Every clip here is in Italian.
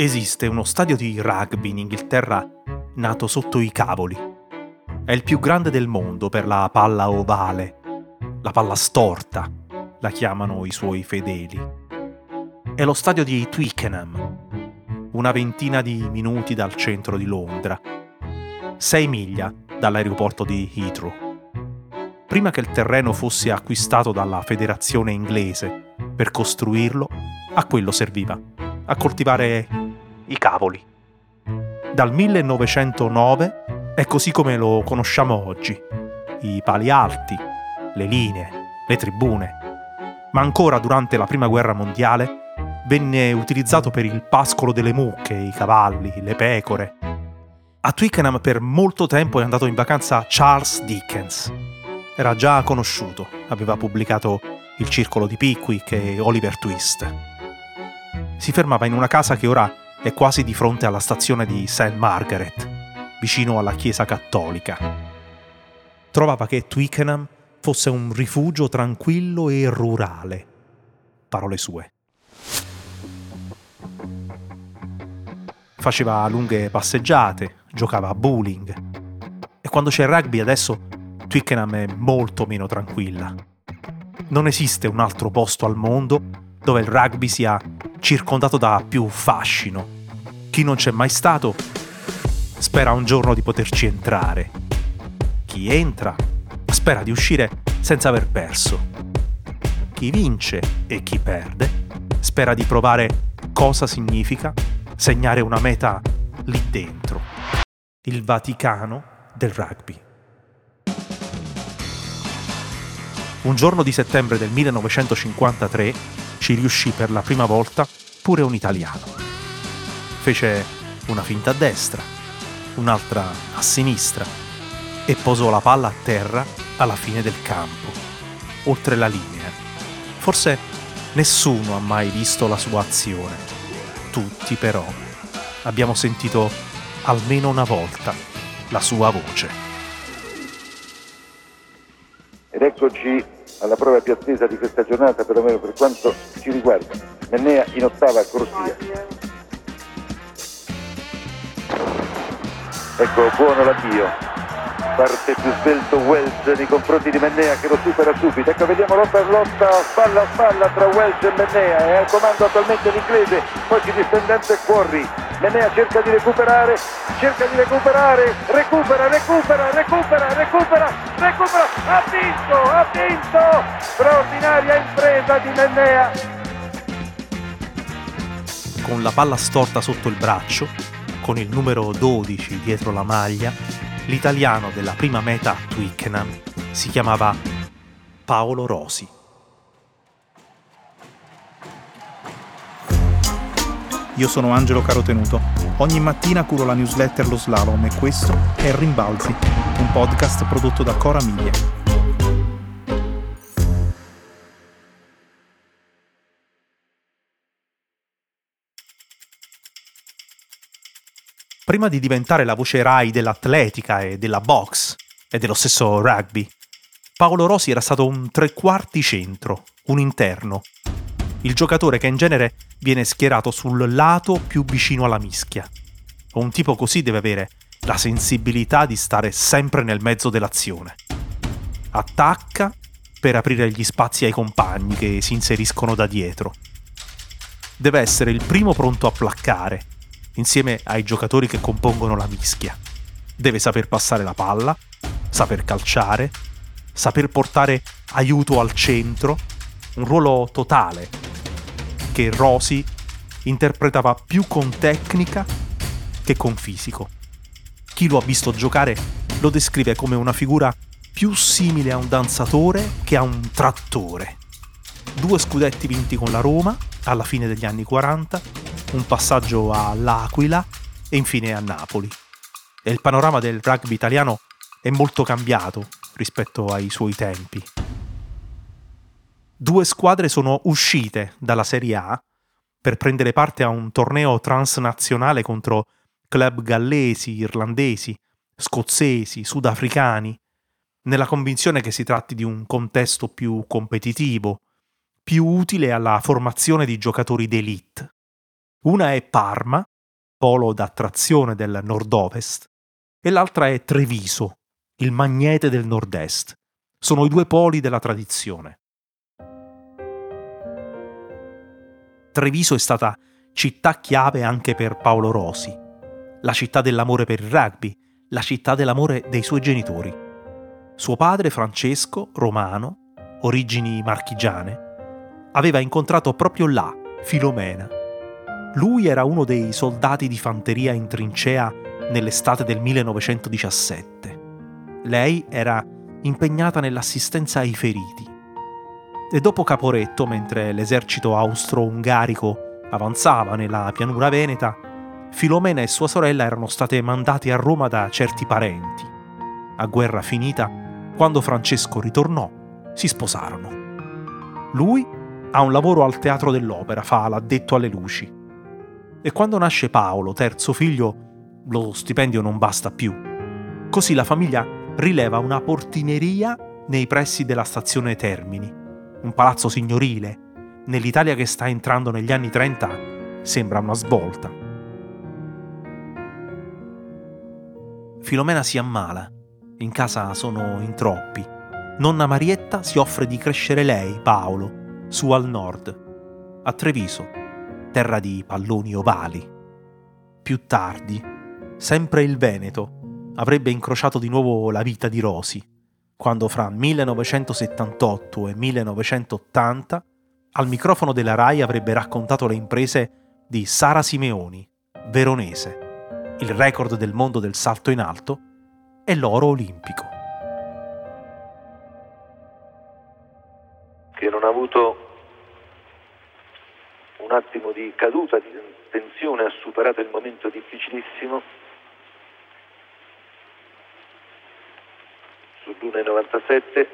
Esiste uno stadio di rugby in Inghilterra nato sotto i cavoli. È il più grande del mondo per la palla ovale, la palla storta, la chiamano i suoi fedeli. È lo stadio di Twickenham, una ventina di minuti dal centro di Londra, sei miglia dall'aeroporto di Heathrow. Prima che il terreno fosse acquistato dalla federazione inglese per costruirlo, a quello serviva, a coltivare i cavoli. Dal 1909 è così come lo conosciamo oggi. I pali alti, le linee, le tribune. Ma ancora durante la Prima Guerra Mondiale venne utilizzato per il pascolo delle mucche, i cavalli, le pecore. A Twickenham per molto tempo è andato in vacanza Charles Dickens. Era già conosciuto, aveva pubblicato Il Circolo di Pickwick e Oliver Twist. Si fermava in una casa che ora è quasi di fronte alla stazione di St. Margaret, vicino alla chiesa cattolica. Trovava che Twickenham fosse un rifugio tranquillo e rurale. Parole sue. Faceva lunghe passeggiate, giocava a bowling. E quando c'è il rugby adesso Twickenham è molto meno tranquilla. Non esiste un altro posto al mondo dove il rugby sia circondato da più fascino. Chi non c'è mai stato spera un giorno di poterci entrare. Chi entra spera di uscire senza aver perso. Chi vince e chi perde spera di provare cosa significa segnare una meta lì dentro. Il Vaticano del rugby. Un giorno di settembre del 1953 ci riuscì per la prima volta pure un italiano. Fece una finta a destra, un'altra a sinistra e posò la palla a terra alla fine del campo, oltre la linea. Forse nessuno ha mai visto la sua azione. Tutti però abbiamo sentito almeno una volta la sua voce. Ed eccoci alla prova più attesa di questa giornata, perlomeno per quanto ci riguarda. Mennea in ottava corsia. Ecco, buono l'avvio. Parte più svelto Welch nei confronti di Mennea che lo supera subito. Ecco, vediamo lotta lotta, spalla a spalla tra Welch e Mennea. È al comando attualmente l'inglese, poi si distendente Quarry. Mennea cerca di recuperare, cerca di recuperare, recupera, recupera, recupera, recupera, recupera, ha vinto, ha vinto! Straordinaria impresa di Mennea. Con la palla storta sotto il braccio, con il numero 12 dietro la maglia, l'italiano della prima meta a Twickenham si chiamava Paolo Rosi. Io sono Angelo Carotenuto. Ogni mattina curo la newsletter Lo Slalom e questo è Rimbalzi, un podcast prodotto da Cora Media. Prima di diventare la voce Rai dell'atletica e della box e dello stesso rugby, Paolo Rosi era stato un tre quarti centro, un interno, il giocatore che in genere viene schierato sul lato più vicino alla mischia. Un tipo così deve avere la sensibilità di stare sempre nel mezzo dell'azione. Attacca per aprire gli spazi ai compagni che si inseriscono da dietro. Deve essere il primo pronto a placcare, insieme ai giocatori che compongono la mischia. Deve saper passare la palla, saper calciare, saper portare aiuto al centro, un ruolo totale che Rosi interpretava più con tecnica che con fisico. Chi lo ha visto giocare lo descrive come una figura più simile a un danzatore che a un trattore. Due scudetti vinti con la Roma alla fine degli anni 40, un passaggio all'Aquila e infine a Napoli. E il panorama del rugby italiano è molto cambiato rispetto ai suoi tempi. Due squadre sono uscite dalla Serie A per prendere parte a un torneo transnazionale contro club gallesi, irlandesi, scozzesi, sudafricani, nella convinzione che si tratti di un contesto più competitivo, più utile alla formazione di giocatori d'élite. Una è Parma, polo d'attrazione del nord-ovest, e l'altra è Treviso, il magnete del nord-est. Sono i due poli della tradizione. Treviso è stata città chiave anche per Paolo Rosi, la città dell'amore per il rugby, la città dell'amore dei suoi genitori. Suo padre Francesco, romano, origini marchigiane, aveva incontrato proprio là Filomena. Lui era uno dei soldati di fanteria in trincea nell'estate del 1917. Lei era impegnata nell'assistenza ai feriti e dopo Caporetto, mentre l'esercito austro-ungarico avanzava nella pianura veneta, Filomena e sua sorella erano state mandate a Roma da certi parenti. A guerra finita, quando Francesco ritornò, si sposarono. Lui ha un lavoro al teatro dell'opera, fa l'addetto alle luci. E quando nasce Paolo, terzo figlio, lo stipendio non basta più. Così la famiglia rileva una portineria nei pressi della stazione Termini un palazzo signorile, nell'Italia che sta entrando negli anni 30 sembra una svolta. Filomena si ammala, in casa sono in troppi. Nonna Marietta si offre di crescere lei, Paolo, su al nord, a Treviso, terra di palloni ovali. Più tardi, sempre il Veneto avrebbe incrociato di nuovo la vita di Rosi quando fra 1978 e 1980 al microfono della RAI avrebbe raccontato le imprese di Sara Simeoni, veronese, il record del mondo del salto in alto e l'oro olimpico. Che non ha avuto un attimo di caduta, di tensione, ha superato il momento difficilissimo sull'1,97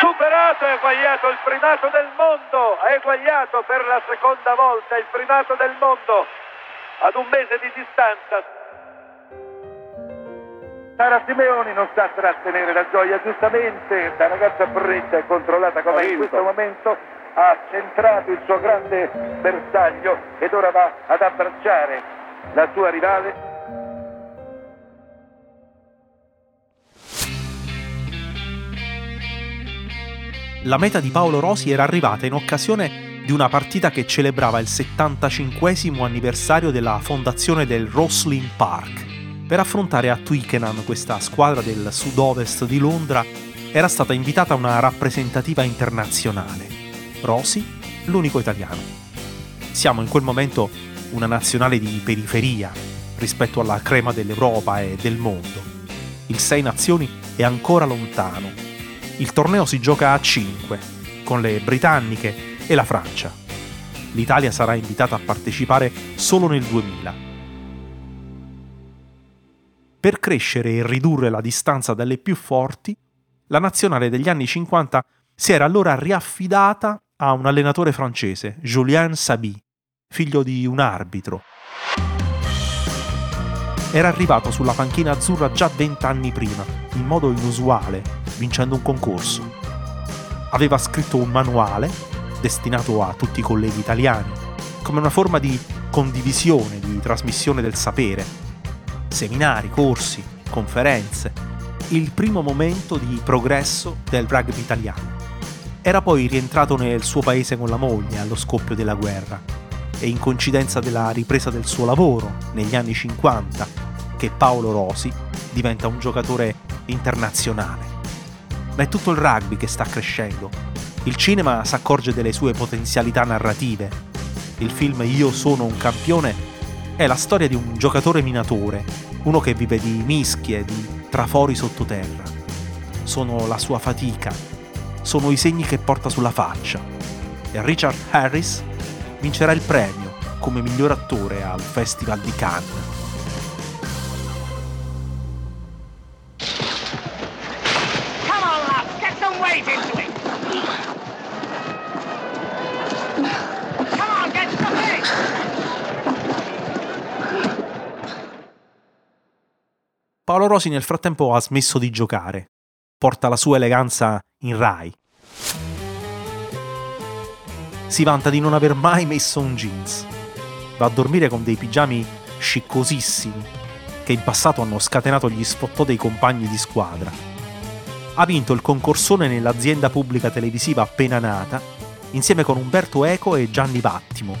superato e eguagliato il primato del mondo ha eguagliato per la seconda volta il primato del mondo ad un mese di distanza. Sara Simeoni non sa trattenere la gioia giustamente la ragazza bretta e controllata come in questo momento ha centrato il suo grande bersaglio ed ora va ad abbracciare la sua rivale la meta di Paolo Rosi era arrivata in occasione di una partita che celebrava il 75 anniversario della fondazione del Roslin Park. Per affrontare a Twickenham questa squadra del sud-ovest di Londra era stata invitata una rappresentativa internazionale. Rosi, l'unico italiano. Siamo in quel momento una nazionale di periferia rispetto alla crema dell'Europa e del mondo. Il Sei Nazioni è ancora lontano il torneo si gioca a 5, con le britanniche e la Francia. L'Italia sarà invitata a partecipare solo nel 2000. Per crescere e ridurre la distanza dalle più forti, la nazionale degli anni 50 si era allora riaffidata a un allenatore francese, Julien Sabi, figlio di un arbitro. Era arrivato sulla panchina azzurra già vent'anni prima, in modo inusuale, vincendo un concorso. Aveva scritto un manuale destinato a tutti i colleghi italiani, come una forma di condivisione, di trasmissione del sapere. Seminari, corsi, conferenze, il primo momento di progresso del rugby italiano. Era poi rientrato nel suo paese con la moglie allo scoppio della guerra e in coincidenza della ripresa del suo lavoro negli anni 50 che Paolo Rosi diventa un giocatore internazionale ma è tutto il rugby che sta crescendo. Il cinema si accorge delle sue potenzialità narrative. il film Io sono un campione è la storia di un giocatore minatore, uno che vive di mischie, di trafori sottoterra. Sono la sua fatica, sono i segni che porta sulla faccia. E Richard Harris vincerà il premio come miglior attore al Festival di Cannes. Paolo Rosi nel frattempo ha smesso di giocare. Porta la sua eleganza in Rai. Si vanta di non aver mai messo un jeans. Va a dormire con dei pigiami sciccosissimi che in passato hanno scatenato gli sfottò dei compagni di squadra. Ha vinto il concorsone nell'azienda pubblica televisiva appena nata insieme con Umberto Eco e Gianni Vattimo.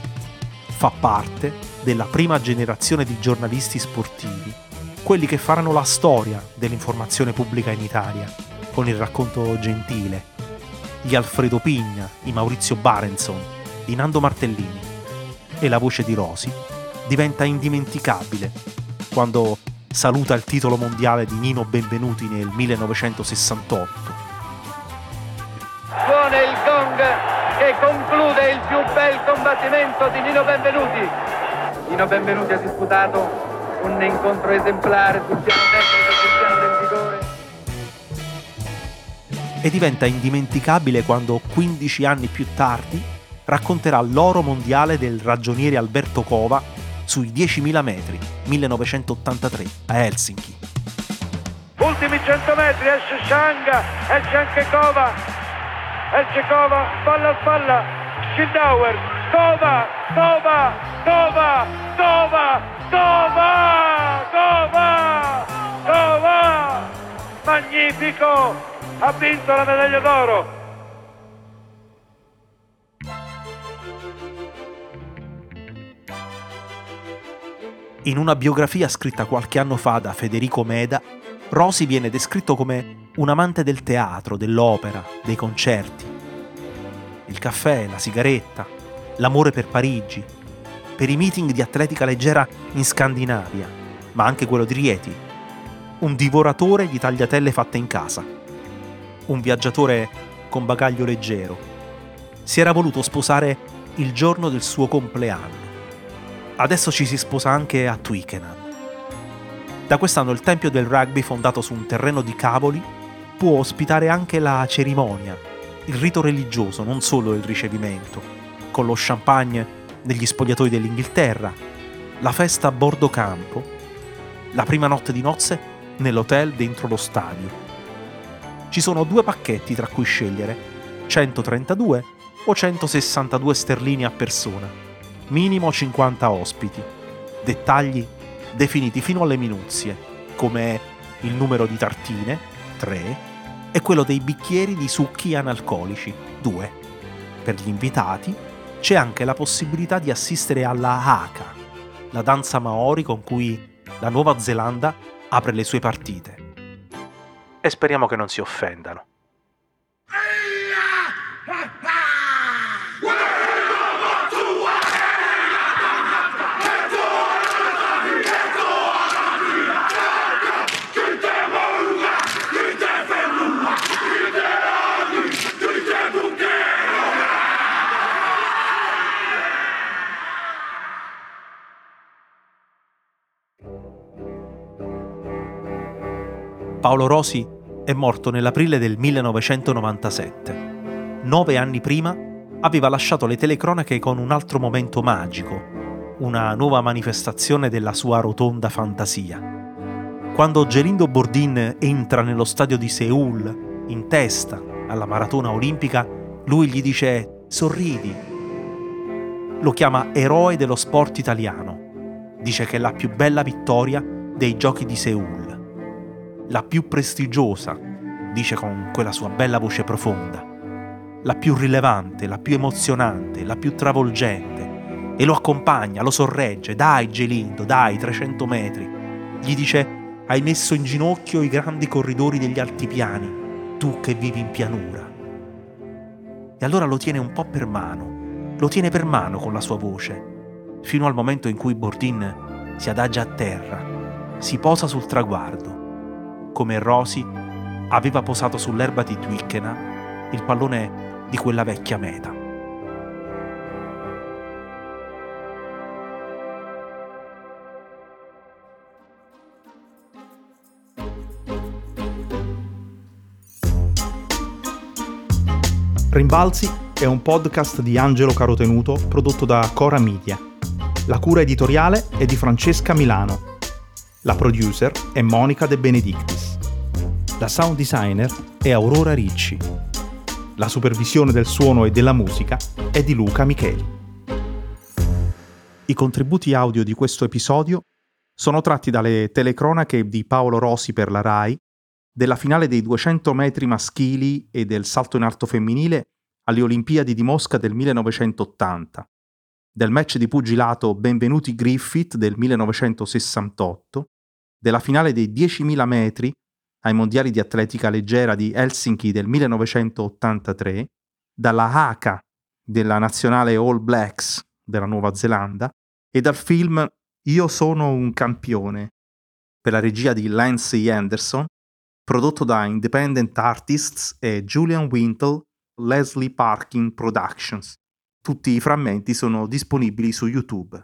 Fa parte della prima generazione di giornalisti sportivi quelli che faranno la storia dell'informazione pubblica in Italia, con il racconto gentile, gli Alfredo Pigna, i Maurizio Barenson, i Nando Martellini e la voce di Rosi diventa indimenticabile quando saluta il titolo mondiale di Nino Benvenuti nel 1968. Suona il gong che conclude il più bel combattimento di Nino Benvenuti. Nino Benvenuti ha disputato un incontro esemplare sul piano tecnico e sul piano del vigore. E diventa indimenticabile quando 15 anni più tardi racconterà l'oro mondiale del ragioniere Alberto Cova sui 10.000 metri 1983 a Helsinki. Ultimi 100 metri, esce Shanga, esce anche Cova, esce Cova, spalla a spalla, Schildauer, Cova, Cova, Cova, Cova, Tova! Tova! Tova! Magnifico! Ha vinto la medaglia d'oro! In una biografia scritta qualche anno fa da Federico Meda, Rosi viene descritto come un amante del teatro, dell'opera, dei concerti. Il caffè, la sigaretta, l'amore per Parigi, per i meeting di atletica leggera in Scandinavia, ma anche quello di Rieti. Un divoratore di tagliatelle fatte in casa. Un viaggiatore con bagaglio leggero. Si era voluto sposare il giorno del suo compleanno. Adesso ci si sposa anche a Twickenham. Da quest'anno il tempio del rugby fondato su un terreno di cavoli può ospitare anche la cerimonia, il rito religioso, non solo il ricevimento, con lo champagne negli spogliatoi dell'Inghilterra, la festa a bordo campo, la prima notte di nozze nell'hotel dentro lo stadio. Ci sono due pacchetti tra cui scegliere, 132 o 162 sterline a persona, minimo 50 ospiti, dettagli definiti fino alle minuzie, come il numero di tartine, 3, e quello dei bicchieri di succhi analcolici, 2. Per gli invitati c'è anche la possibilità di assistere alla haka, la danza maori con cui la Nuova Zelanda apre le sue partite. E speriamo che non si offendano. Paolo Rosi è morto nell'aprile del 1997. Nove anni prima aveva lasciato le telecronache con un altro momento magico, una nuova manifestazione della sua rotonda fantasia. Quando Gelindo Bordin entra nello stadio di Seoul, in testa alla maratona olimpica, lui gli dice sorridi. Lo chiama eroe dello sport italiano. Dice che è la più bella vittoria dei giochi di Seoul la più prestigiosa, dice con quella sua bella voce profonda, la più rilevante, la più emozionante, la più travolgente, e lo accompagna, lo sorregge, dai Gelindo, dai 300 metri. Gli dice, hai messo in ginocchio i grandi corridori degli altipiani, tu che vivi in pianura. E allora lo tiene un po' per mano lo tiene per mano con la sua voce, fino al momento in cui Bourdin si adagia a terra, si posa sul traguardo, come Rosy aveva posato sull'erba di Twickenham il pallone di quella vecchia meta. Rimbalzi è un podcast di Angelo Carotenuto prodotto da Cora Media. La cura editoriale è di Francesca Milano. La producer è Monica De Benedictis. La sound designer è Aurora Ricci. La supervisione del suono e della musica è di Luca Micheli. I contributi audio di questo episodio sono tratti dalle telecronache di Paolo Rosi per la RAI, della finale dei 200 metri maschili e del salto in alto femminile alle Olimpiadi di Mosca del 1980, del match di pugilato Benvenuti Griffith del 1968, della finale dei 10.000 metri ai mondiali di atletica leggera di Helsinki del 1983, dalla Haka della nazionale All Blacks della Nuova Zelanda e dal film Io sono un campione per la regia di Lance Anderson, prodotto da Independent Artists e Julian Wintle Leslie Parkin Productions. Tutti i frammenti sono disponibili su YouTube.